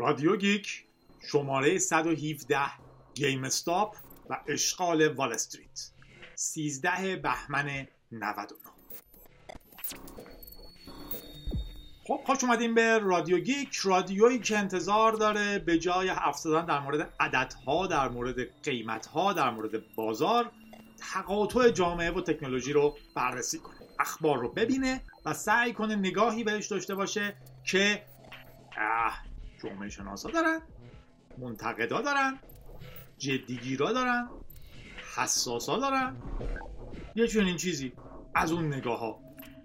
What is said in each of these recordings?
رادیو گیک شماره 117 GameStop و اشغال وال استریت. 13 بهمن 99 خب خوش اومدیم به رادیو گیک. رادیویی که انتظار داره به جای حرف در مورد عددها در مورد قیمتها در مورد بازار تقاطع جامعه و تکنولوژی رو بررسی کنه. اخبار رو ببینه و سعی کنه نگاهی بهش داشته باشه که جامعه شناسا دارن منتقدا دارن جدیگیرا دارن حساسا دارن. یه چنین چیزی از اون نگاه ها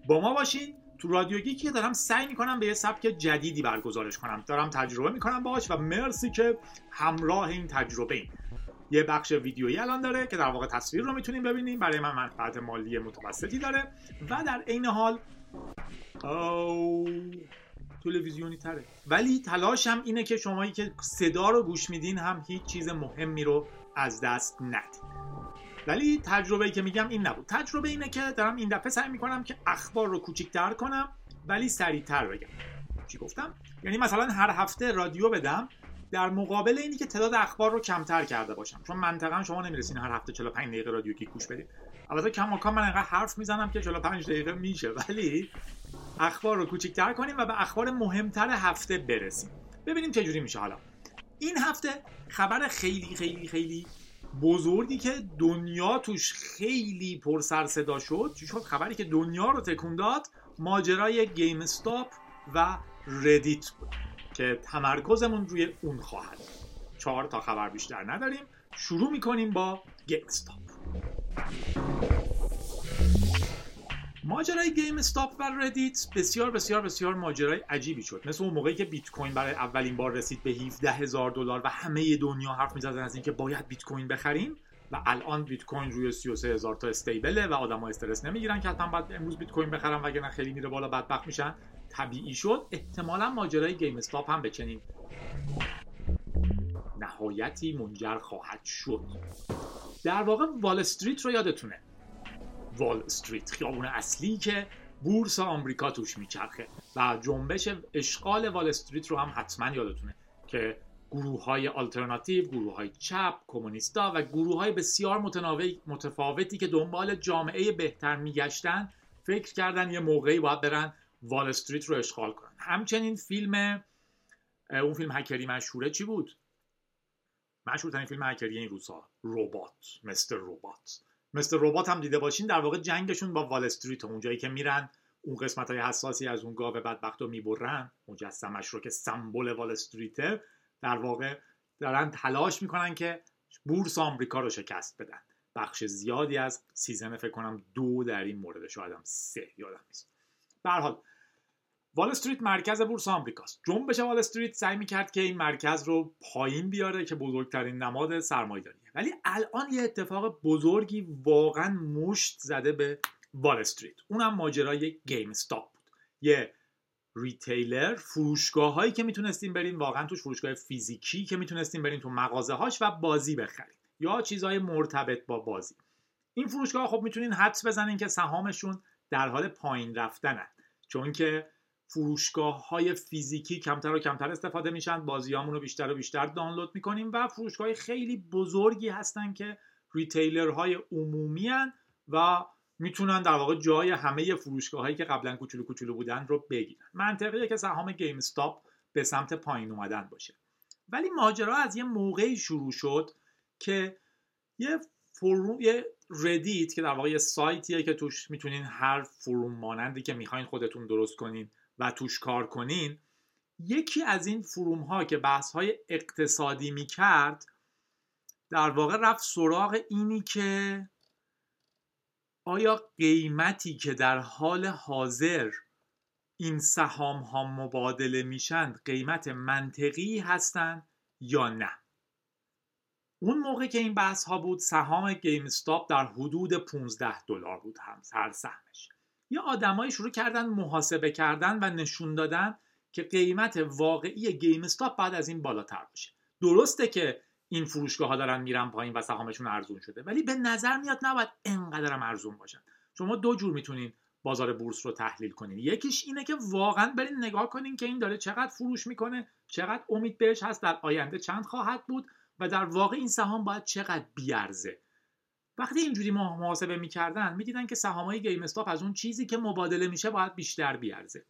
با ما باشین. تو رادیو گیکی دارم سعی می‌کنم به یه سبک جدیدی برگزارش کنم. دارم تجربه می‌کنم باهاش و مرسی که همراه این تجربه این یه بخش ویدیویی الان داره که در واقع تصویر رو می‌تونیم ببینیم. برای من منفعت مالی متوسطی داره. و در عین حال او تلویزیونی تره. ولی تلاشم اینه که شمایی که صدا رو گوش میدین هم هیچ چیز مهمی رو از دست ندید ولی تجربه که میگم این نبود. تجربه اینه که دارم این دفعه سعی می‌کنم که اخبار رو کوچیکتر کنم ولی سریعتر بگم. چی گفتم؟ یعنی مثلا هر هفته رادیو بدم در مقابل اینی که تعداد اخبار رو کمتر کرده باشم. چون منطقا شما نمی‌رسین هر هفته 45 دقیقه رادیو کی گوش بدید البته کم و کم من انقدر حرف می‌زنم که 45 دقیقه میشه. ولی اخبار رو کوچیک‌تر کنیم و به اخبار مهمتر هفته برسیم. ببینیم چه جوری میشه حالا. این هفته خبر خیلی خیلی خیلی بزرگی که دنیا توش خیلی پر سر صدا شد. چی شد؟ خبری که دنیا رو تکون داد ماجرای گیم استاپ و ردیت بود که تمرکزمون روی اون خواهد. چهار تا خبر بیشتر نداریم. شروع می‌کنیم با GameStop ماجرای GameStop و Reddit بسیار بسیار بسیار ماجرای عجیبی شد. مثل اون موقعی که بیت کوین برای اولین بار رسید به 17 هزار دلار و همه دنیا حرف می‌زدن از اینکه باید بیت کوین بخریم و الان بیت کوین روی 33 هزار تا stable ه و آدما استرس نمی‌گیرن که حتما باید امروز بیت کوین بخرن وگرنه خیلی میره بالا بدبخت میشن. طبیعی شد. احتمالا ماجرای GameStop هم به چنین نهایتی منجر خواهد شد. در واقع وال استریت رو یادتونه. وال استریت خیابون اصلی که بورس آمریکا توش میچرخه. و جنبش اشغال وال استریت رو هم حتما یادتونه که گروه های آلترناتیو، گروه های چپ، کمونیستا و گروه های بسیار متفاوتی که دنبال جامعه بهتر میگشتن فکر کردن یه موقعی باید برن وال استریت رو اشغال کنن. همچنین فیلم اون فیلم هکری مشهوره چی بود؟ مشهورترین فیلم هکری این روزها ربات Mr. Robot. Mr. Robot هم دیده باشین در واقع جنگشون با وال استریت اونجایی که میرن اون قسمت های حساسی از اون گاو بدبخت رو می‌برن مجسمش رو که سمبل وال استریته در واقع دارن تلاش می‌کنن که بورس آمریکا رو شکست بدن. بخش زیادی از season فکر کنم دو در این مورد شاید هم سه یادم نیست. به حال وال استریت مرکز بورس آمریکاست. جنبش وال استریت سعی می‌کرد که این مرکز رو پایین بیاره که بزرگترین نماد سرمایه‌داریه. ولی الان یه اتفاق بزرگی واقعا مشت زده به وال استریت. اونم ماجرای GameStop بود. یه retailer فروشگاه هایی که می‌تونستیم بریم واقعا توش فروشگاه فیزیکی که می‌تونستیم بریم تو مغازه هاش و بازی بخریم. یا چیزهای مرتبط با بازی. این فروشگاه خب می‌تونین حدس بزنین که سهامشون در حال پایین رفتنن. چون که فروشگاه های فیزیکی کمتر و کمتر استفاده میشن. بازیامون رو بیشتر و بیشتر دانلود می‌کنیم و فروشگاه خیلی بزرگی هستن که ریتیلر های عمومی هن و می‌تونن در واقع جای همه فروشگاه هایی که قبلا کوچولو کوچولو بودن رو بگیرن. منطقیه که سهام گیم استاپ به سمت پایین اومدن باشه. ولی ماجرا از یه موقعی شروع شد که یه فروم یه ردیت که در واقع یه سایتیه که توش می‌تونین هر فروم مانندی که می‌خواین خودتون درست کنین و توش کار کنین یکی از این فروم ها که بحث های اقتصادی می‌کرد در واقع رفت سراغ اینی که آیا قیمتی که در حال حاضر این سهام ها مبادله میشن قیمت منطقی هستند یا نه. اون موقع که این بحث ها بود سهام گیم استاپ در حدود 15 دلار بود هم هر سهمش یه آدمایی شروع کردن محاسبه کردن و نشون دادن که قیمت واقعی گیم استاپ بعد از این بالاتر باشه. درسته که این فروشگاه ها دارن میرن پایین و سهامشون ارزون شده ولی به نظر میاد نباید انقدرم ارزون باشن. شما دو جور می‌تونین بازار بورس رو تحلیل کنین. یکیش اینه که واقعا برین نگاه کنین که این داره چقدر فروش می‌کنه چقدر امید بهش هست در آینده چند خواهد بود و در واقع این سهام باید چقدر بیارزه. وقتی اینجوری محاسبه می‌کردن می‌دیدن که سهام های گیم استاپ از اون چیزی که مبادله میشه باید بیشتر بیارزه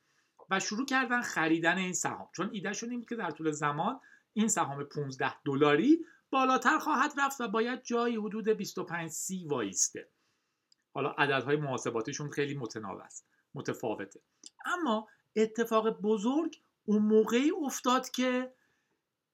و شروع کردن خریدن این سهام. چون ایدهشون این که در طول زمان این سهام 15 دلاری بالاتر خواهد رفت و باید جایی حدود 25 سی وایسته. حالا عددهای محاسباتیشون خیلی متناوب است متفاوته. اما اتفاق بزرگ اون موقعی افتاد که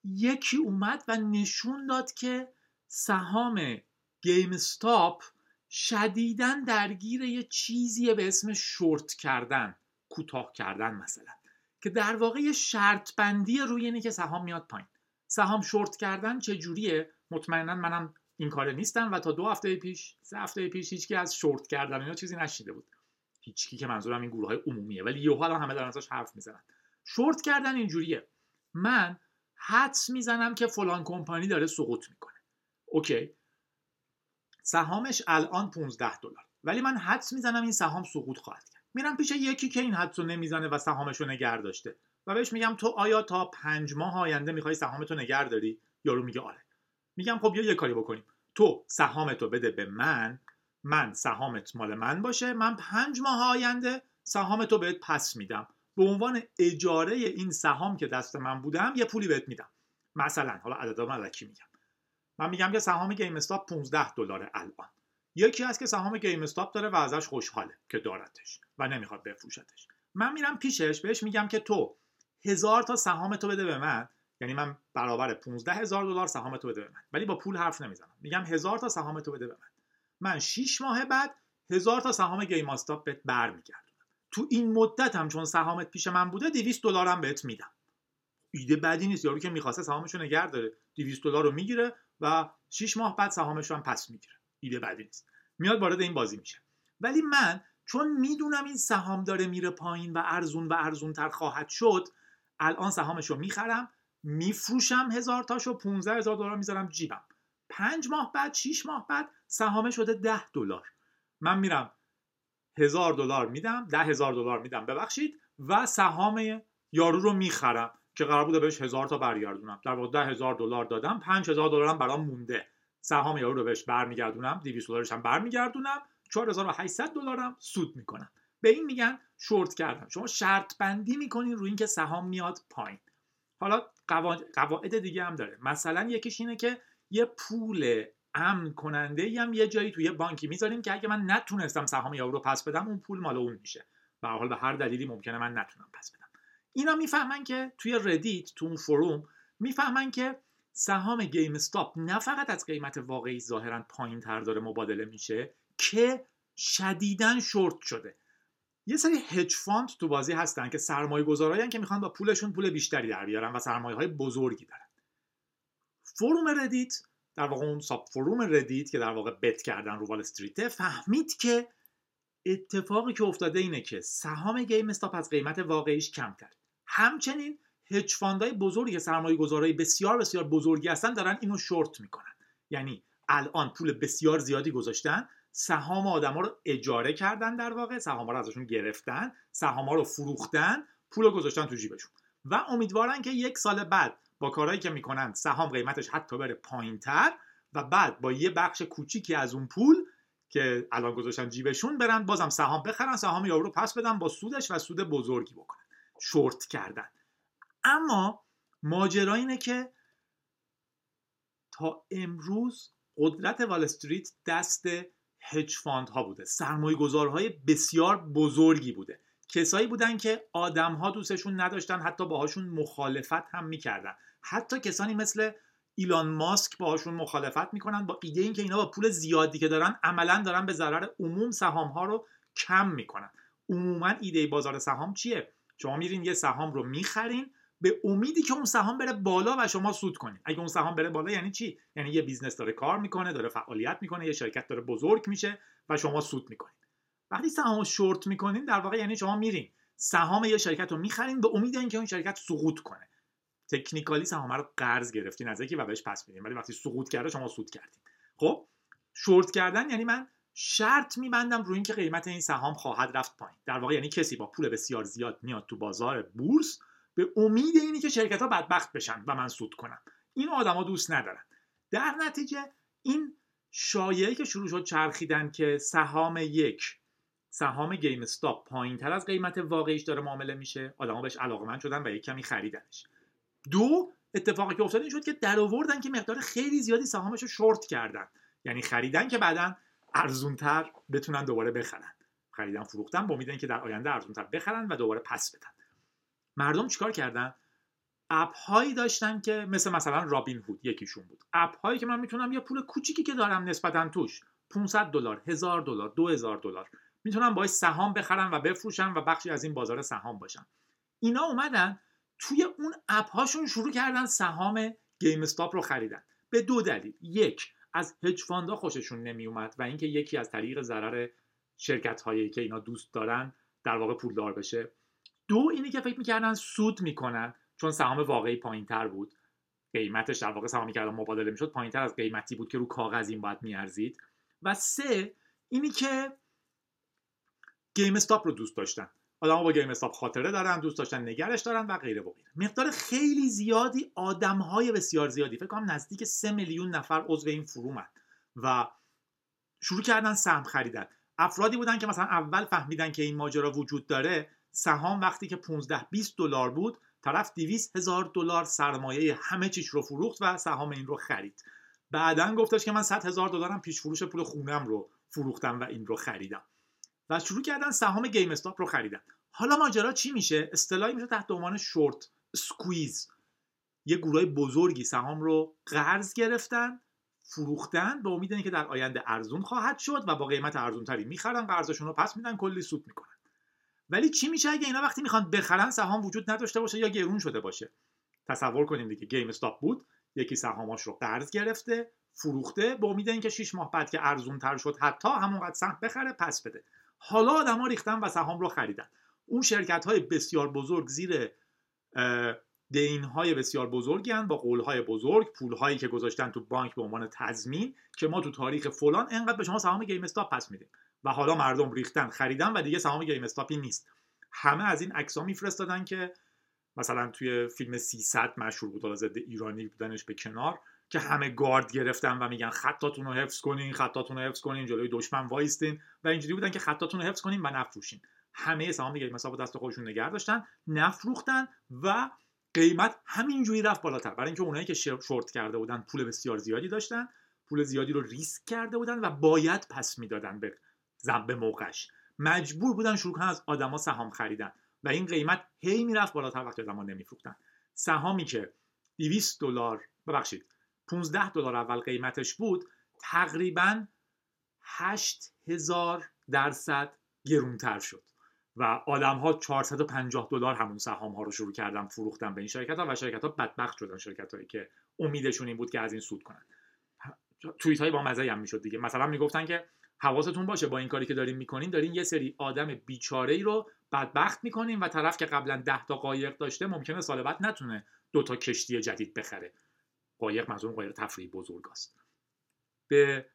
یکی اومد و نشون داد که سهام گیم استاپ شدیدن درگیر یه چیزیه به اسم شورت کردن کوتاه کردن مثلا که در واقع یه شرط بندی روی اینه که سهام میاد پایین. سهام شورت کردن چه جوریه؟ مطمئنا منم این کار نیستم و تا دو هفته پیش سه هفته پیش هیچکی از شورت کردن اینا چیزی نشیده بود. هیچکی که منظورم این گروه های عمومیه ولی یه حالا همه دارن ازش حرف می‌زنن. شورت کردن اینجوریه من حدس می‌زنم که فلان کمپانی داره سقوط می‌کنه. اوکی. سهامش الان 15 دلار. ولی من حدس می‌زنم این سهام سقوط خواهد کرد. میرم پیش یکی که این حدس رو نمی‌زنه و سهامش رو نگه داشته. و بهش میگم تو آیا تا پنج ماه آینده می‌خوای سهامتو نگه داری؟ یارو میگه آره. میگم خب بیا یه کاری بکنیم. تو سهامتو بده به من من سهامت مال من باشه من پنج ماه آینده سهامتو بهت پس میدم. به عنوان اجاره این سهام که دست من بودم یه پولی بهت میدم. مثلا حالا عددا ملکی میگم. من میگم که سهام گیم استاپ 15 دلار الان. یکی هست که سهام گیم استاپ داره و ازش خوشحاله که دارتش و نمی‌خواد بفروشتش. من میرم پیشش بهش میگم که تو هزار تا سهام تو بده به من. یعنی من برابر 15 هزار دلار سهام تو بده به من. ولی با پول حرف نمی‌زنم. میگم هزار تا سهام تو بده به من. من 6 ماه بعد هزار تا سهام گیم استاپ بهت برمیگردونم. تو این مدت هم چون سهامت پیش من بوده 200 دلارم بهت میدم. ایده بدی نیست. یارو که می‌خواسته سهامشو نگه داره. 200 دلار رو می‌گیره. و 6 ماه بعد سهامش رو هم پس می‌گیره. ایده بدی نیست. میاد وارد این بازی میشه. ولی من چون می‌دونم این سهام داره میره پایین و ارزون و ارزون تر خواهد شد الان سهامش رو می‌خرم میفروشم هزار تاشو 15 هزار دلار می‌ذارم جیبم. پنج ماه بعد 6 ماه بعد سهامه شده 10 دلار. من میرم هزار دلار میدم ده هزار دلار میدم. ببخشید. و سهام یارو رو می‌خرم. که قرار بوده بهش هزار تا برگردونم. در واقع ده هزار دلار دادم پنج هزار دلارم برام مونده. سهام یارو رو بهش برمیگردونم 200 دلارش هم برمیگردونم 4800 دلارم سود می‌کنم. به این میگن شورت کردن. شما شرط بندی می‌کنین روی اینکه سهام میاد پایین. حالا قواعد دیگه هم داره. مثلا یکیش اینه که یه پول امن کننده هم یه جایی توی بانکی می‌ذاریم که اگه من نتونستم سهام یارو رو پس بدم اون پول مال اون میشه. به حال به هر دلیلی ممکنه من نتونم پس بدم. اینا می‌فهمن که توی Reddit تو اون forum می‌فهمن که سهام GameStop نه فقط از قیمت واقعی ظاهرا پایین تر داره مبادله میشه که شدیدن شورت شده. یه سری hedge fund تو بازی هستن که سرمایه گذارایی که می‌خوان با پولشون پول بیشتری در بیارن و سرمایه های بزرگی دارن. forum Reddit در واقع اون subforum Reddit که در واقع bet کردن رو وال استریت فهمید که اتفاقی که افتاده اینه که سهام GameStop از قیمت واقعیش کمتر همچنین hedge fund های بزرگی سرمایه گذارای بسیار بسیار بزرگی هستن دارن اینو شورت می‌کنن. یعنی الان پول بسیار زیادی گذاشتن سهام آدما رو اجاره کردن در واقع سهام رو ازشون گرفتن سهام رو فروختن پول رو گذاشتن تو جیبشون. و امیدوارن که یک سال بعد با کارهایی که می‌کنن سهام قیمتش حتی بره پایین تر و بعد با یه بخش کوچیکی از اون پول که الان گذاشتن جیبشون برن بازم سهام بخرن سهام یارو رو پس بدن با سودش و سود بزرگی بکنن. شورت کردن. اما ماجرا اینه که تا امروز قدرت وال استریت دست hedge fund ها بوده. سرمایه گذارهای بسیار بزرگی بوده. کسایی بودن که آدم ها دوستشون نداشتن حتی باهاشون مخالفت هم می‌کردن. حتی کسانی مثل ایلان ماسک باهاشون مخالفت می‌کنن. با ایده اینکه اینا با پول زیادی که دارن عملا دارن به ضرر عموم سهام ها رو کم می‌کنن. عموما ایده بازار سهام چیه؟ شما میرین یه سهام رو می‌خرین به امیدی که اون سهام بره بالا و شما سود کنید اگه اون سهام بره بالا یعنی چی؟ یعنی یه business داره کار می‌کنه داره فعالیت می‌کنه یه شرکت داره بزرگ میشه و شما سود می‌کنید وقتی سهام رو شورت می‌کنین در واقع یعنی شما میرین. سهام یه شرکت رو می‌خرین به امید اینکه اون شرکت سقوط کنه. تکنیکالی سهام رو قرض گرفتین از یکی و بهش پس میدین. ولی وقتی سقوط کرده شما سود کردین. خب شورت کردن یعنی من شرط میبندم روی اینکه قیمت این سهام خواهد رفت پایین. در واقع یعنی کسی با پول بسیار زیاد میاد تو بازار بورس به امید اینی که شرکت ها بدبخت بشن و من سود کنم. این آدما دوست ندارن. در نتیجه این شایعه که شروع شد چرخیدن که سهام یک سهام گیم استاپ پایین تر از قیمت واقعیش داره معامله میشه آدما بهش علاقمند شدن و یک کمی خریدنش. دو اتفاقی که افتاد این شد که در آوردن که مقدار خیلی زیادی سهامش رو شورت کردن. یعنی خریدن که بعدا ارزونتر بتونن دوباره بخرن. خریدن فروختن با امید که در آینده ارزونتر بخرن و دوباره پس بدن. مردم چیکار کردن؟ اپ هایی داشتن که مثل مثلا رابین هود یکیشون بود. اپ هایی که من می‌تونم یه پول کوچیکی که دارم نسبتا توش 500 دلار 1000 دلار 2000 دلار می‌تونم باش سهام بخرم و بفروشم و بخشی از این بازار سهام باشم. اینا اومدن توی اون اپ هاشون شروع کردن سهام گیم استاپ رو خریدن. به دو دلیل. یک از هج فاندا خوششون نمی اومد و اینکه یکی از طریق ضرر شرکت هایی که اینا دوست دارن در واقع پولدار بشه. دو اینه که فکر می‌کردن سود می‌کنن چون سهام واقعی پایین تر بود. قیمتش در واقع سهامی که الان مبادله می‌شد پایین تر از قیمتی بود که رو کاغذ این باید میارزید. و سه اینی که گیم استاپ رو دوست داشتن. آدم با گیم استاپ خاطره دارن دوست داشتن نگرش دارن و غیره و غیره. مقدار خیلی زیادی آدم های بسیار زیادی فکر کنم نزدیک سه میلیون نفر عضو این فرومن و شروع کردن سهم خریدن. افرادی بودن که مثلا اول فهمیدن که این ماجرا وجود داره سهام وقتی که 15 20 دلار بود طرف 200 هزار دلار سرمایه همه چیش رو فروخت و سهام این رو خرید. بعدا گفتش که من 100 هزار دلارم پیش فروش پول خونم رو فروختم و این رو خریدم. و شروع کردن سهام GameStop رو خریدن. حالا ماجرا چی میشه؟ اصطلاحی میشه تحت عنوان short squeeze. یه گروه بزرگی سهام رو قرض گرفتن فروختن به امید اینکه در آینده ارزون خواهد شد و با قیمت ارزونتری می‌خرن قرضشون رو پس میدن کلی سود می‌کنن. ولی چی میشه اگه اینا وقتی می‌خوان بخرن سهام وجود نداشته باشه یا گرون شده باشه؟ تصور کنیم دیگه گیم استاپ بود یکی سهاماش رو قرض گرفته فروخته به امید اینکه 6 ماه بعد که ارزون تر شد حتی همونقدر سهم بخره پس بده. حالا آدما ریختن و سهام رو خریدن. اون شرکت های بسیار بزرگ زیر دین های بسیار بزرگی هن با قول های بزرگ پول هایی که گذاشتن تو بانک به عنوان تضمین که ما تو تاریخ فلان انقدر به شما سهام GameStop پس میدیم. و حالا مردم ریختن خریدن و دیگه سهام GameStop ی نیست. همه از این عکس ها میفرستادن که مثلا توی فیلم 300 مشهور بود ضد ایرانی بودنش به کنار. که همه گارد گرفتن و میگن خطاتون رو حفظ کنین خطاتون رو حفظ کنین جلوی دشمن وایستین و اینجوری بودن که خطاتون رو حفظ کنین و نفروشین. همه سهام گیم استاپ دست خودشون نگه داشتن نفروختن و قیمت همینجوری رفت بالاتر. برای اینکه اونایی که شورت کرده بودن پول بسیار زیادی داشتن پول زیادی رو ریسک کرده بودن و باید پس می‌دادن به زب موقعش. مجبور بودن شروع کنن از آدما سهام خریدن و این قیمت هی می‌رفت بالاتر وقتی آدما نمیفروختن. سهامی که 200 دلار ببخشید 15 دلار اول قیمتش بود تقریبا 8000 درصد گرونتر شد. و آدم ها 450 دلار همون سهام ها رو شروع کردن فروختن به این شرکت ها و شرکت ها بدبخت شدن. شرکت هایی که امیدشون این بود که از این سود کنن. توییت های با مزه هم می‌شد دیگه. مثلا می‌گفتن که حواستون باشه با این کاری که دارین می‌کنین دارین یه سری آدم بیچاره ای رو بدبخت می‌کنین و طرف که قبلا 10 تا قایق داشته ممکنه سال بعد نتونه دو تا کشتی جدید بخره. قایق منظور قایق تفریحی بزرگ است. به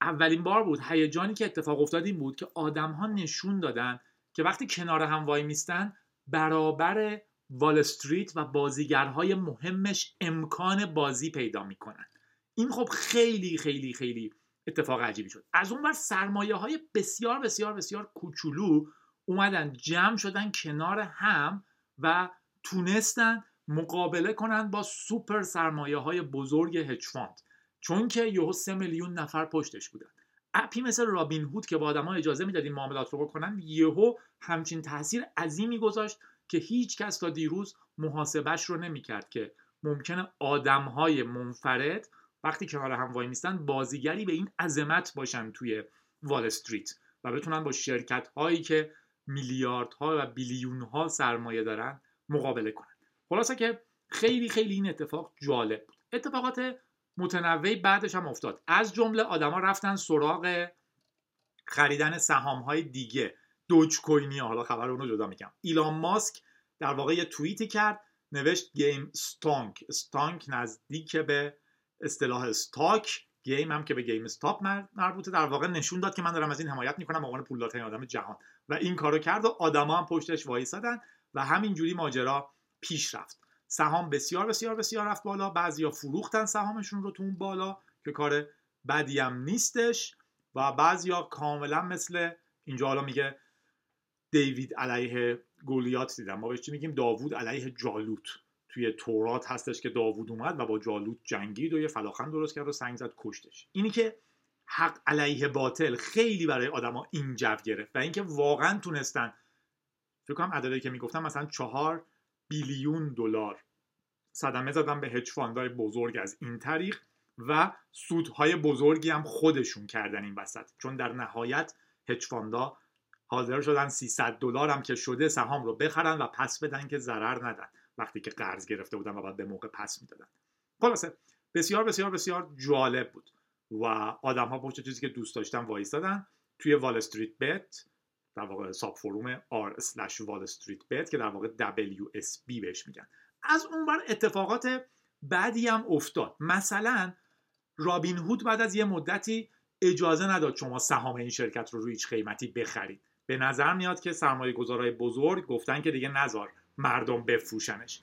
اولین بار بود هیجانی که اتفاق افتاد این بود که آدم ها نشون دادن که وقتی کنار هم وای میستن برابر وال استریت و بازیگرهای مهمش امکان بازی پیدا می‌کنن. این خب خیلی خیلی خیلی اتفاق عجیبی شد. از اون بر سرمایه های بسیار بسیار بسیار کوچولو اومدن جمع شدن کنار هم و تونستن مقابله کنن با سوپر سرمایه های بزرگ hedge fund چون که یهو سه میلیون نفر پشتش بودن. app ی مثل رابین هود که با آدما اجازه می‌داد این معاملات رو بکنن یهو همچین تاثیر عظیمی گذاشت که هیچ کس تا دیروز محاسبش رو نمی‌کرد که ممکنه های منفرد وقتی کنار هم وای میستن بازیگری به این عظمت باشن توی وال استریت و بتونن با شرکت هایی که میلیاردها و بیلیون ها سرمایه دارن مقابله کنن. خلاصه که خیلی خیلی این اتفاق جالب بود. اتفاقات متنوعی بعدش هم افتاد. از جمله آدما رفتن سراغ خریدن سهام های دیگه. دوج کوینی حالا خبر اونو جدا میگم ایلان ماسک در واقع یه توییتی کرد نوشت Gamestonk. stonk نزدیک به اصطلاح stock game هم که به GameStop مربوطه. در واقع نشون داد که من دارم از این حمایت می‌کنم به عنوان پولدارترین آدم جهان. و این کارو کرد و آدما هم پشتش وایسادن و همینجوری ماجرا پیش رفت. سهام بسیار بسیار بسیار رفت بالا. بعضیا فروختن سهامشون رو تو اون بالا که کار بدی هم نیستش و بعضیا کاملا مثل اینجا حالا میگه دیوید علیه گولیات دیدم. ما چی میگیم؟ داوود علیه جالوت. توی تورات هستش که داوود اومد و با جالوت جنگید و یه فلاخن درست کرد و سنگ زد کشتش. اینی که حق علیه باطل خیلی برای آدما این جو گرفت و اینکه واقعا تونستن فکر کنم عددی که می‌گفتم مثلا چهار بیلیون دلار. صدمه زدن به هج فاندهای بزرگ از این طریق و سودهای بزرگی هم خودشون کردن این وسط. چون در نهایت هج فاندا حاضر شدن 300 دلار هم که شده سهام رو بخرن و پس بدن که ضرر ندن وقتی که قرض گرفته بودن و بعد به موقع پس می‌دادن. خلاصه بسیار بسیار بسیار جالب بود و آدم ها پشت چیزی که دوست داشتن وایستادن. توی وال استریت بت در واقع ساب فروم r slash wall street bet که در واقع WSB بهش میگن. از اون بر اتفاقات بعدی هم افتاد. مثلا رابین هود بعد از یه مدتی اجازه نداد شما سهام این شرکت رو روی هیچ قیمتی بخرید. به نظر میاد که سرمایه گذارهای بزرگ گفتن که دیگه نزار مردم بفروشنش.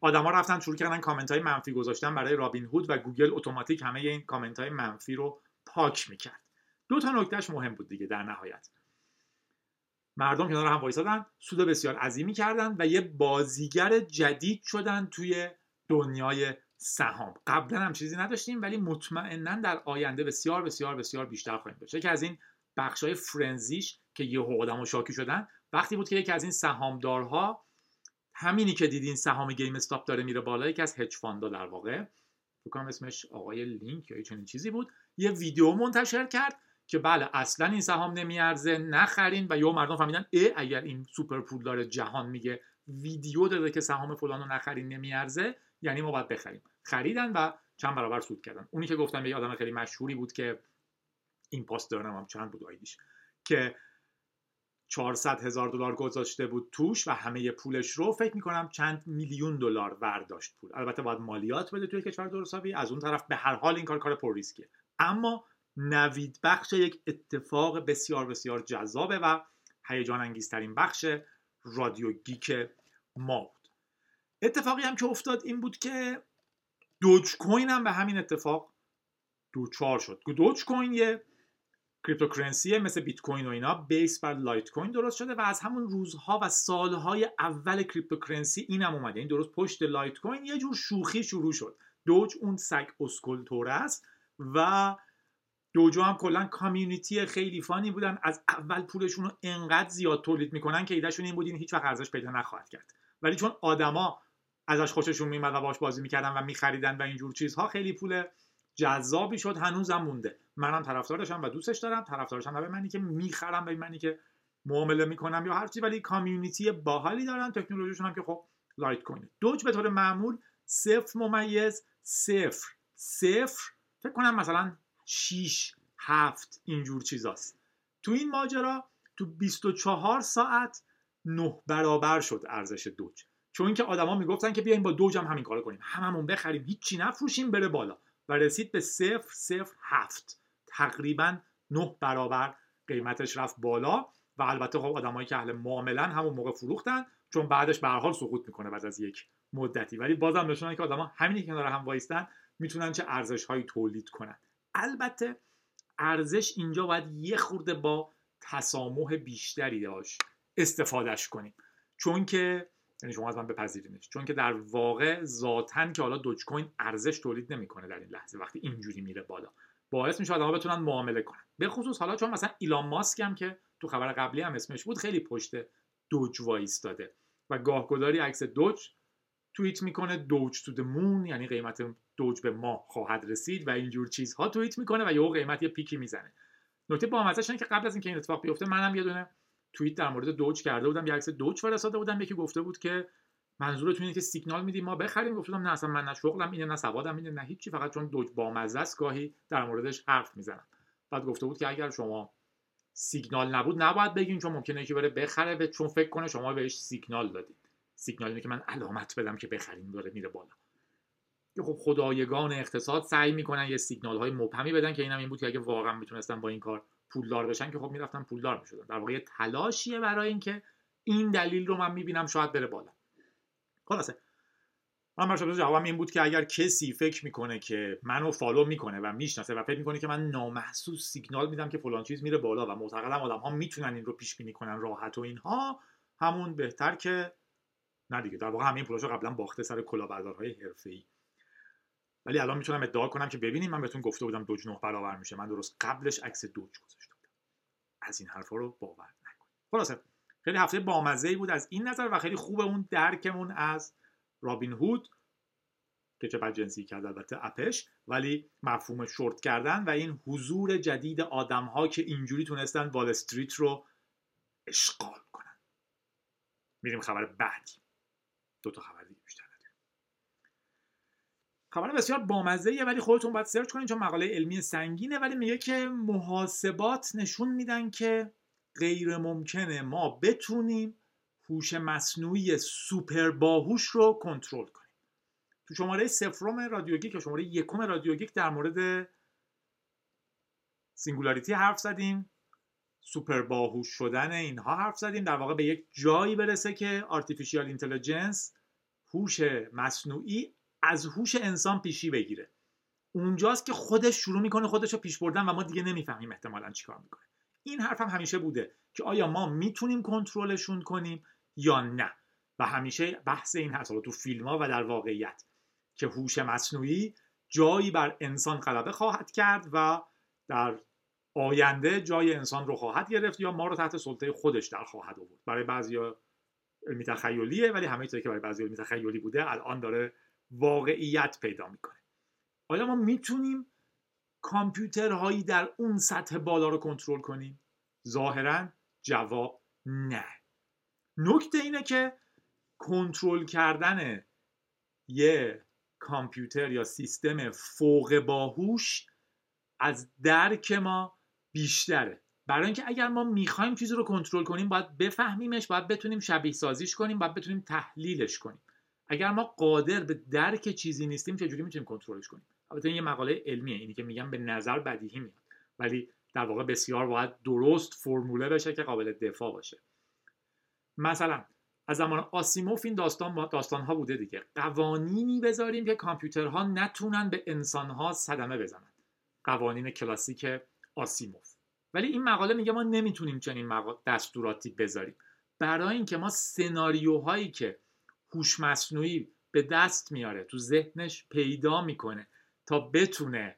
آدما رفتن شروع کردن کامنت های منفی گذاشتن برای رابین هود و گوگل اتوماتیک همه این کامنت های منفی رو پاک می‌کرد. دو تا نکتهش مهم بود دیگه در نهایت. مردم کنار هم وایسادن سود بسیار عظیمی کردن و یه بازیگر جدید شدن توی دنیای سهام. قبلا هم چیزی نداشتیم ولی مطمئنا در آینده بسیار بسیار بسیار بیشتر خواهیم داشت. که از این بخش های frenzy ش که یه آدم و شاکی شدن وقتی بود که یکی از این سهامدارها همینی که دیدین سهام GameStop داره میره بالا یکی از hedge fund ا در واقع فکر اسمش آقای لینک یا چنین چیزی بود یه ویدیو منتشر کرد که بله اصلا این سهام نمیارزه نخرین و یا مردم فهمیدن ای اگر این سوپر پولدار جهان میگه ویدیو داده که سهام فلان رو نخرین نمیارزه یعنی ما باید بخریم. خریدن و چند برابر سود کردن. اونی که گفتم یه آدم خیلی مشهوری بود که این پاست دارم هم چند بود آیدیش که 400 هزار دلار گذاشته بود توش و همه پولش رو فکر می‌کنم چند میلیون دلار برداشت پول. البته باید مالیات بده توی کشور درستابی از اون طرف به هر حال این کار کار پر ریسکیه. اما نوید بخش یک اتفاق بسیار بسیار جذابه و هیجان انگیزترین بخش رادیو گیک ما بود. اتفاقی هم که افتاد این بود که دوج کوین هم به همین اتفاق دوچار شد. Dogecoin یه cryptocurrency مثل بیت کوین و اینا base بر Litecoin درست شده و از همون روزها و سالهای اول cryptocurrency اینم اومده. این درست پشت Litecoin یه جور شوخی شروع شد. Doge اون سگ اسکلتور است و Doge و هم کلا community خیلی funny بودن. از اول پولشون رو انقدر زیاد تولید می‌کنن که ایدهشون این بود این هیچ وقت ارزش پیدا نخواهد کرد. ولی چون آدما ازش خوششون میمد و باش بازی می‌کردن و میخریدن و اینجور چیزها خیلی پول جذابی شد. هنوزم مونده. منم طرفدارشم و دوستش دارم. طرفدارشم و به معنی که می‌خرم به معنی که معامله می‌کنم یا هرچی ولی کامیونیتی باحالی دارن. تکنولوژیشون هم که خب لایت کوین. دوج به طور معمول صفر ممیز صفر. صفر. فکر کنم مثلا 6 7 اینجور چیزاست. تو این ماجرا تو 24 ساعت 9 برابر شد ارزش دوج. چون که آدما می‌گفتن که بیایم با دوج هم همین کارو کنیم. هممون بخریم هیچی نفروشیم بره بالا. و رسید به 0 0 7 تقریبا 9 برابر قیمتش رفت بالا. و البته خب آدمایی که اهل معاملن همون موقع فروختن چون بعدش به حال سقوط می‌کنه بعد از یک مدتی. ولی بازم نشونن که آدما همینی که کنار هم وایستن می‌تونن چه ارزش هایی تولید کنن. البته ارزش اینجا باید یه خورده با تسامح بیشتری داشت استفادهش کنیم. چون که یعنی شما از من بپذیرینش چون که در واقع ذاتن که حالا دوج کوین ارزش تولید نمی‌کنه در این لحظه وقتی اینجوری میره بالا. باعث میشه آدم‌ها بتونن معامله کنن. به خصوص حالا چون مثلا ایلان ماسک هم که تو خبر قبلی هم اسمش بود خیلی پشت دوج وایستاده و گاهگداری عکس دوج توییت می‌کنه دوج تو مون یعنی قیمت دوج به ما خواهد رسید و اینجور چیزها توییت می‌کنه و یه قیمت یه پیکی می‌زنه. نکته با اینه که قبل از اینکه این اتفاق بیفته منم یه دونه توییت در مورد دوج کرده بودم. یه عکس دوج فرستاده بودم. یکی گفته بود که منظورتون اینه که سیگنال میدیم ما بخریم. گفتم نه اصلا من نه شغلم اینه نه سوادم اینه نه هیچی فقط چون دوج با است گاهی در موردش حرف می‌زنم. بعد گفته بود که اگر شما سیگنال نبود نباید بگین چون ممکنه که بره بخره چون فکر کنه شما بهش سیگنال دادید. سیگنال اینه که من علامت بدم که بخریم داره میره بالا. خب خدایگان اقتصاد سعی می‌کنن یه سیگنال های مبهمی بدن که اینم این بود که اگه واقعا می‌تونستن با این کار پولدار بشن که خب می‌رفتن پولدار می‌شدن. در واقع تلاشیه برای اینکه این دلیل رو من می‌بینم شاید بره بالا. خلاصه. من برای جوابم این بود که اگر کسی فکر می‌کنه که منو فالو می‌کنه و می‌شناسه و فکر می‌کنه که من نامحسوس سیگنال میدم که فلان چیز میره بالا و معتقدم آدم ها می‌تونن این رو پیش بینی کنن راحت و اینها همون بهتر که نه دیگه. در واقع همین پولاشو قبلا باخته سر کلاهبردارهای حرفه‌ای. ولی الان می‌تونم ادعا کنم که ببینیم من بهتون گفته بودم دوج نه برابر میشه. من درست قبلش عکس دوج گذاشته از این حرفا رو باور نکنید. خلاصه خیلی هفته بامزه ای بود از این نظر و خیلی خوب اون درکمون از رابین هود که چه جنسی کرد البته اپش ولی مفهوم شورت کردن و این حضور جدید آدم ها که اینجوری تونستن وال استریت رو اشغال کنن. میریم خبر بعدی. دو تا خبر دیگه بیشتر نداریم. خبر بسیار بامزه ولی خودتون باید search کنید چون مقاله علمی سنگینه ولی میگه که محاسبات نشون میدن که غیر ممکنه ما بتونیم هوش مصنوعی سوپر باهوش رو کنترل کنیم. تو شماره صفرم رادیوگیک که شماره یکم رادیوگیک در مورد singularity حرف زدیم. سوپر باهوش شدن اینها حرف زدیم. در واقع به یک جایی برسه که artificial intelligence هوش مصنوعی از هوش انسان پیشی بگیره. اونجاست که خودش شروع می‌کنه خودش رو پیش بردن و ما دیگه نمی‌فهمیم احتمالا چیکار می‌کنه. این حرف هم همیشه بوده که آیا ما می‌تونیم کنترلشون کنیم یا نه؟ و همیشه بحث این هست. تو فیلم ها و در واقعیت که هوش مصنوعی جایی بر انسان غلبه خواهد کرد و در آینده جای انسان رو خواهد گرفت یا ما رو تحت سلطه خودش در خواهد آورد؟ برای بعضیا علمی تخیلیه ولی همه که برای بعضی علمی تخیلی بوده الان داره واقعیت پیدا می‌کنه. آیا ما می‌تونیم کامپیوترهایی در اون سطح بالا رو کنترل کنیم؟ ظاهرا جواب نه. نکته اینه که کنترل کردن یه کامپیوتر یا سیستم فوق باهوش از درک ما بیشتره. برای اینکه اگر ما می‌خوایم چیزی رو کنترل کنیم باید بفهمیمش باید بتونیم شبیه سازیش کنیم باید بتونیم تحلیلش کنیم. اگر ما قادر به درک چیزی نیستیم چجوری می‌تونیم کنترلش کنیم؟ البته این یه مقاله علمیه اینی که میگم به نظر بدیهی میاد. ولی در واقع بسیار باید درست فرموله بشه که قابل دفاع باشه. مثلا از زمان آسیموف این داستان داستان ها بوده دیگه. قوانینی بذاریم که کامپیوترها نتونن به انسانها صدمه بزنن. قوانین کلاسیک آسیموف. ولی این مقاله میگه ما نمی‌تونیم چنین دستوراتی بذاریم. برای اینکه ما سناریوهایی که هوش مصنوعی به دست میاره تو ذهنش پیدا می‌کنه تا بتونه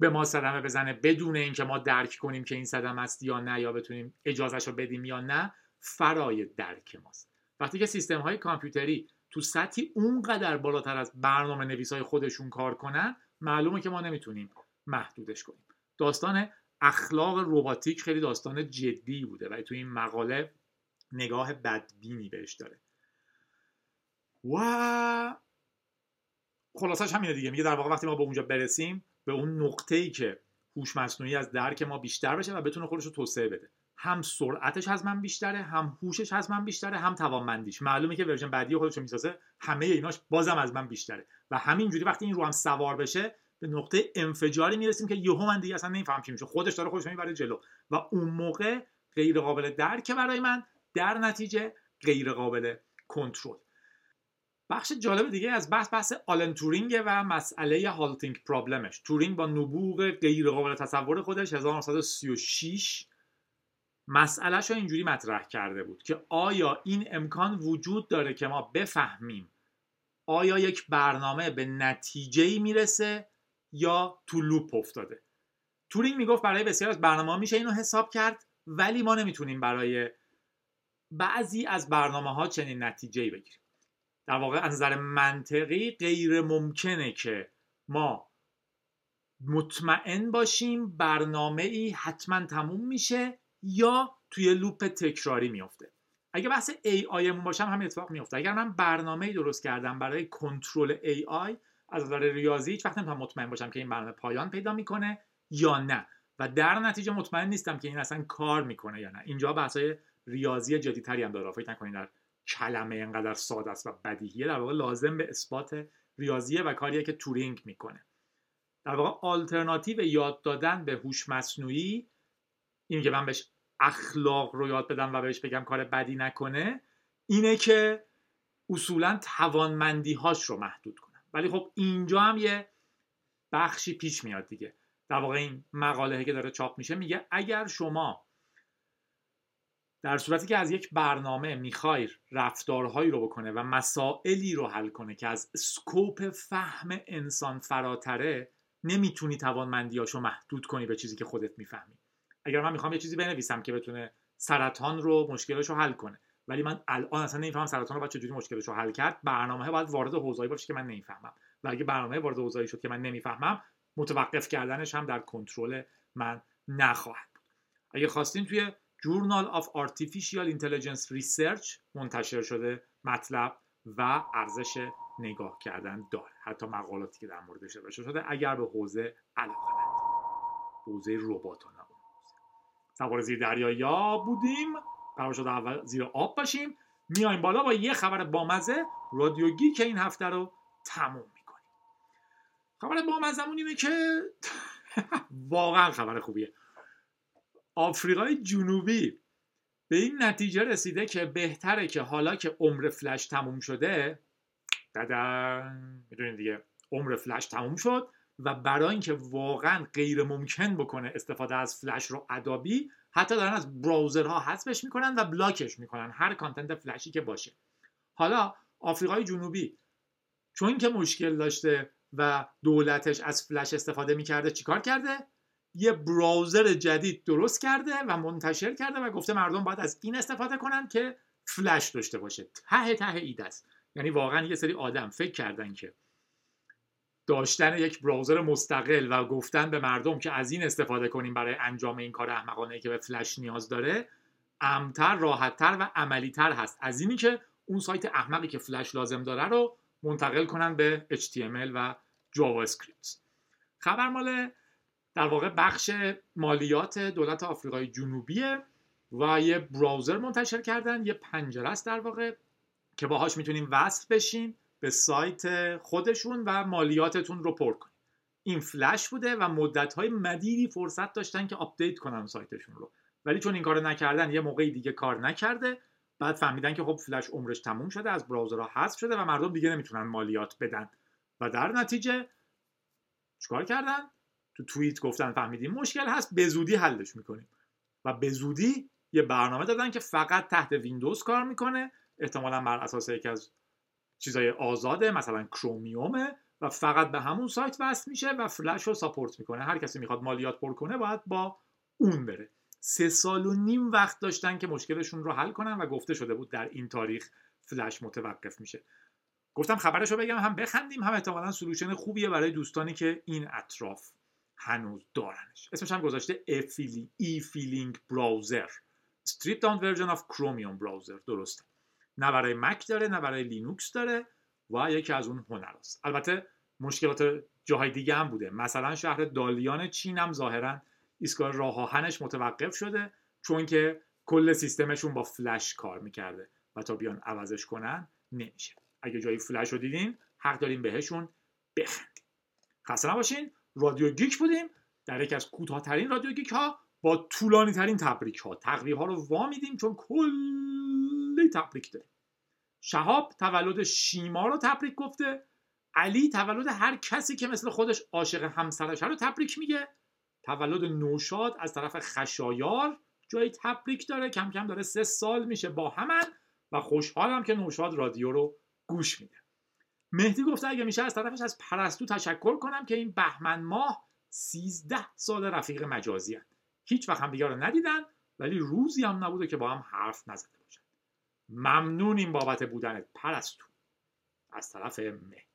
به ما صدمه بزنه بدون اینکه ما درک کنیم که این صدمه است یا نه یا بتونیم اجازهش رو بدیم یا نه فرای درک ماست. وقتی که سیستم های کامپیوتری تو سطحی اونقدر بالاتر از برنامه نویس های خودشون کار کنن معلومه که ما نمی‌تونیم محدودش کنیم. داستان اخلاق روباتیک خیلی داستان جدی بوده و تو این مقاله نگاه بدبینی بهش داره. و خلاصش همینه دیگه. میگه در واقع وقتی ما به اونجا برسیم به اون نقطه ای که هوش مصنوعی از درک ما بیشتر بشه و بتونه خودش رو توسعه بده. هم سرعتش از من بیشتره هم هوشش از من بیشتره هم توانمندیش. معلومه که ورژن بعدی خودش رو می‌سازه همه ایناش بازم از من بیشتره. و همینجوری وقتی این رو هم سوار بشه به نقطه انفجاری می‌رسیم که یهو من دیگه اصلا نمیفهم چی میشه. خودش داره خودش می‌بره جلو. و اون موقع غیر قابل درک برای من در نتیجه غیر قابل کنترل. بخش جالب دیگه از بحث بحث آلن تورینگ و مسئله halting problem ش. تورینگ با نبوغ غیر قابل تصور خودش 1936 مسئلهش رو اینجوری مطرح کرده بود که آیا این امکان وجود داره که ما بفهمیم آیا یک برنامه به نتیجه می‌رسه؟ یا تو loop افتاده. تورینگ می‌گفت برای بسیار از برنامه میشه اینو حساب کرد ولی ما نمی‌تونیم برای بعضی از برنامه ها چنین نتیجه بگیریم. در واقع از نظر منطقی غیر ممکنه که ما مطمئن باشیم برنامه ای حتما تموم میشه یا توی loop تکراری میافته. اگه بحث AI مون باشم همین اتفاق میفته اگر من برنامه ای درست کردم برای کنترل AI از نظر ریاضی هیچ وقت نمی‌تونم مطمئن باشم که این برنامه پایان پیدا می‌کنه یا نه. و در نتیجه مطمئن نیستم که این اصلا کار می‌کنه یا نه. اینجا بحثای ریاضی جدیتری هم داره. فکر نکنید در کلمه انقدر ساده است و بدیهیه. در واقع لازم به اثبات ریاضیه و کاریه که تورینگ می‌کنه. در واقع آلترناتیو یاد دادن به هوش مصنوعی این که من بهش اخلاق رو یاد بدم و بهش بگم کار بدی نکنه اینه که اصولا توانمندی هاش رو محدود کنم ولی خب اینجا هم یه بخشی پیش میاد دیگه. در واقع این مقاله که داره چاپ میشه میگه اگر شما در صورتی که از یک برنامه می‌خوای رفتارهایی رو بکنه و مسائلی رو حل کنه که از سکوپ فهم انسان فراتره نمی‌تونی توانمندیاشو محدود کنی به چیزی که خودت می‌فهمی. اگر من می‌خوام یه چیزی بنویسم که بتونه سرطان رو مشکلش رو حل کنه. ولی من الان اصلا نمی‌فهمم سرطان رو باید چجوری مشکلش رو حل کرد. برنامه باید وارد حوزه‌ای باشه که من نمی‌فهمم. و اگه برنامه وارد حوزه‌ای شد که من نمی‌فهمم متوقف کردنش هم در کنترل من نخواهد بود. اگه خواستین توی جورنال آف Artificial Intelligence Research منتشر شده مطلب و ارزش نگاه کردن داره. حتی مقالاتی که در موردش نوشته شده اگر به حوزه علاقه حوزه ربات ها سوار زیر دریا بودیم. شده اول زیر آب باشیم. میایم بالا با یه خبر بامزه. رادیو که این هفته رو تموم می‌کنیم. خبر بامزمون اینه که واقعا خبر خوبیه. آفریقای جنوبی به این نتیجه رسیده که بهتره که حالا که عمر فلش تموم شده دادن می‌دونین دیگه عمر فلش تموم شد و برای اینکه واقعا غیر ممکن بکنه استفاده از فلش رو ادابی حتی دارن از براوزرها حذفش می‌کنن و بلاکش می‌کنن هر کانتنت فلشی که باشه. حالا آفریقای جنوبی چون که مشکل داشته و دولتش از فلش استفاده می‌کرده چیکار کرده؟ یه براوزر جدید درست کرده و منتشر کرده و گفته مردم باید از این استفاده کنن که فلش داشته باشه. ته ته ایده است. یعنی واقعا یه سری آدم فکر کردن که داشتن یک براوزر مستقل و گفتن به مردم که از این استفاده کنیم برای انجام این کار احمقانه که به فلش نیاز داره امتر راحتتر و عملیتر هست. از اینی که اون سایت احمقی که فلش لازم داره رو منتقل کنن به HTML و جاوا اسکریپت خبر مال در واقع بخش مالیات دولت آفریقای جنوبیه و یه browser منتشر کردن یه پنجره است در واقع که باهاش می‌تونیم وصل بشین به سایت خودشون و مالیاتتون رو پر کنید. این فلش بوده و مدت های مدیدی فرصت داشتن که آپدیت کنن سایتشون رو. ولی چون این کارو نکردن یه موقعی دیگه کار نکرده. بعد فهمیدن که خب فلش عمرش تموم شده از browser ها حذف شده و مردم دیگه نمی‌تونن مالیات بدن. و در نتیجه چیکار کردن؟ تو توییت گفتن فهمیدیم مشکل هست به زودی حلش می‌کنیم. و به زودی یه برنامه دادن که فقط تحت ویندوز کار می‌کنه. احتمالا بر اساس یکی از چیزای آزاده مثلا کرومیومه و فقط به همون سایت وصل میشه و فلش رو ساپورت می‌کنه. هر کسی می‌خواد مالیات پر کنه باید با اون بره. سه سال و نیم وقت داشتن که مشکلشون رو حل کنن و گفته شده بود در این تاریخ فلش متوقف میشه. گفتم خبرش رو بگم هم بخندیم هم احتمالا solution خوبیه برای دوستانی که این اطراف هنوز دارنش. اسمش هم گذاشته eFiling browser stripped down version of Chromium browser درسته. نه برای مک داره نه برای لینوکس داره و یکی از اون هنراست. البته مشکلات جاهای دیگه هم بوده. مثلا شهر دالیان چین هم ظاهرا ایستگاه راه آهنش متوقف شده چون که کل سیستمشون با فلش کار می‌کرده و تا بیان عوضش کنن نمیشه. اگه جایی فلش رو دیدین حق داریم بهشون بخندیم خسته نباشین رادیو گیک بودیم. در یکی از کوتاهترین رادیو گیک ها با طولانی ترین تبریک ها تقریب ها رو وامیدیم چون کلی تبریک داریم. شهاب تولد شیما رو تبریک گفته. علی تولد هر کسی که مثل خودش عاشق همسرش رو تبریک میگه. تولد نوشاد از طرف خشایار جای تبریک داره. کم کم داره سه سال میشه با همن و خوشحالم که نوشاد رادیو رو گوش میده. مهدی گفته اگه میشه از طرفش از پرستو تشکر کنم که این بهمن ماه سیزده سال رفیق مجازی هن. هیچ وقت هم رو ندیدن ولی روزی هم نبوده که با هم حرف نزده باشن. ممنونیم بابت بودنت پرستو. از طرف مهدی.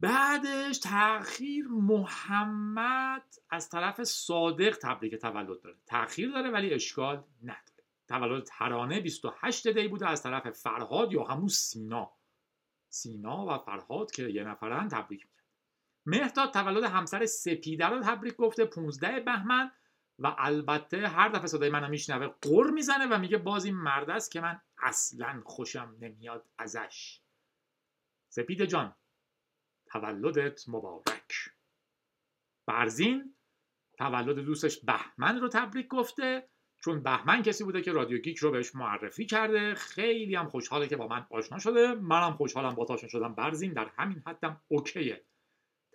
بعدش تاخیر محمد از طرف صادق تبریک تولد داره. تاخیر داره ولی اشکال نداره. تولد ترانه 28 دی بوده از طرف فرهاد یا همون سینا. سینا و فرهاد که یه نفرن تبریک مهداد تولد همسر سپیده رو تبریک گفته 15 بهمن. و البته هر دفعه صدای منو میشنوه قر می‌زنه و میگه باز این مرد است که من اصلا خوشم نمیاد ازش. سپید جان تولدت مبارک. برزین تولد دوستش بهمن رو تبریک گفته چون بهمن کسی بوده که رادیو گیک رو بهش معرفی کرده. خیلی هم خوشحاله که با من آشنا شده. منم خوشحالم با آشنا شدم برزین در همین حدم اوکیه.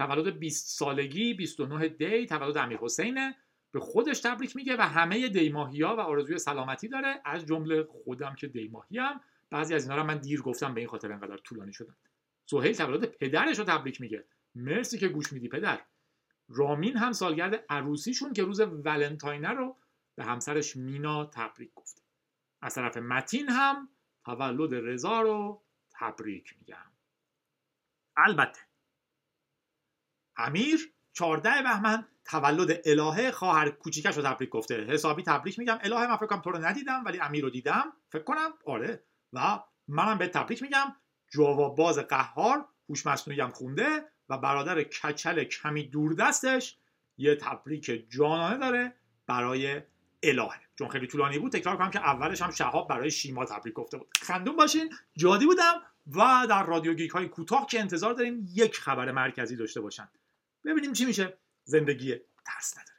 تولد 20 سالگی 29 دی تولد امیر حسینه به خودش تبریک میگه و همه دیماهی و آرزوی سلامتی داره. از جمله خودم که دیماهی هم بعضی از اینا رو من دیر گفتم به این خاطر انقدر طولانی شدن. سهیل تولد پدرش رو تبریک میگه. مرسی که گوش میدی پدر. رامین هم سالگرد عروسیشون که روز ولنتاینه رو به همسرش مینا تبریک گفته از طرف متین هم تولد رضا رو تبریک میگم. البته امیر 14 بهمن تولد الهه خواهر کوچیکش رو تبریک گفته. حسابی تبریک میگم. الهه من فکر تو رو ندیدم ولی امیر رو دیدم. فکر کنم. آره. و منم به تبریک میگم. جواب باز قهار هوش مصنوعی هم خونده و برادر کچل کمی دوردستش یه تبریک جانانه داره برای الهه. چون خیلی طولانی بود تکرار کنم که اولش هم شهاب برای شیما تبریک گفته بود. خندون باشین. جادی بودم. و در رادیو گیک های کوتاه که انتظار داریم یک خبر مرکزی داشته باشن. ببینیم چی میشه. زندگی ترس نداره.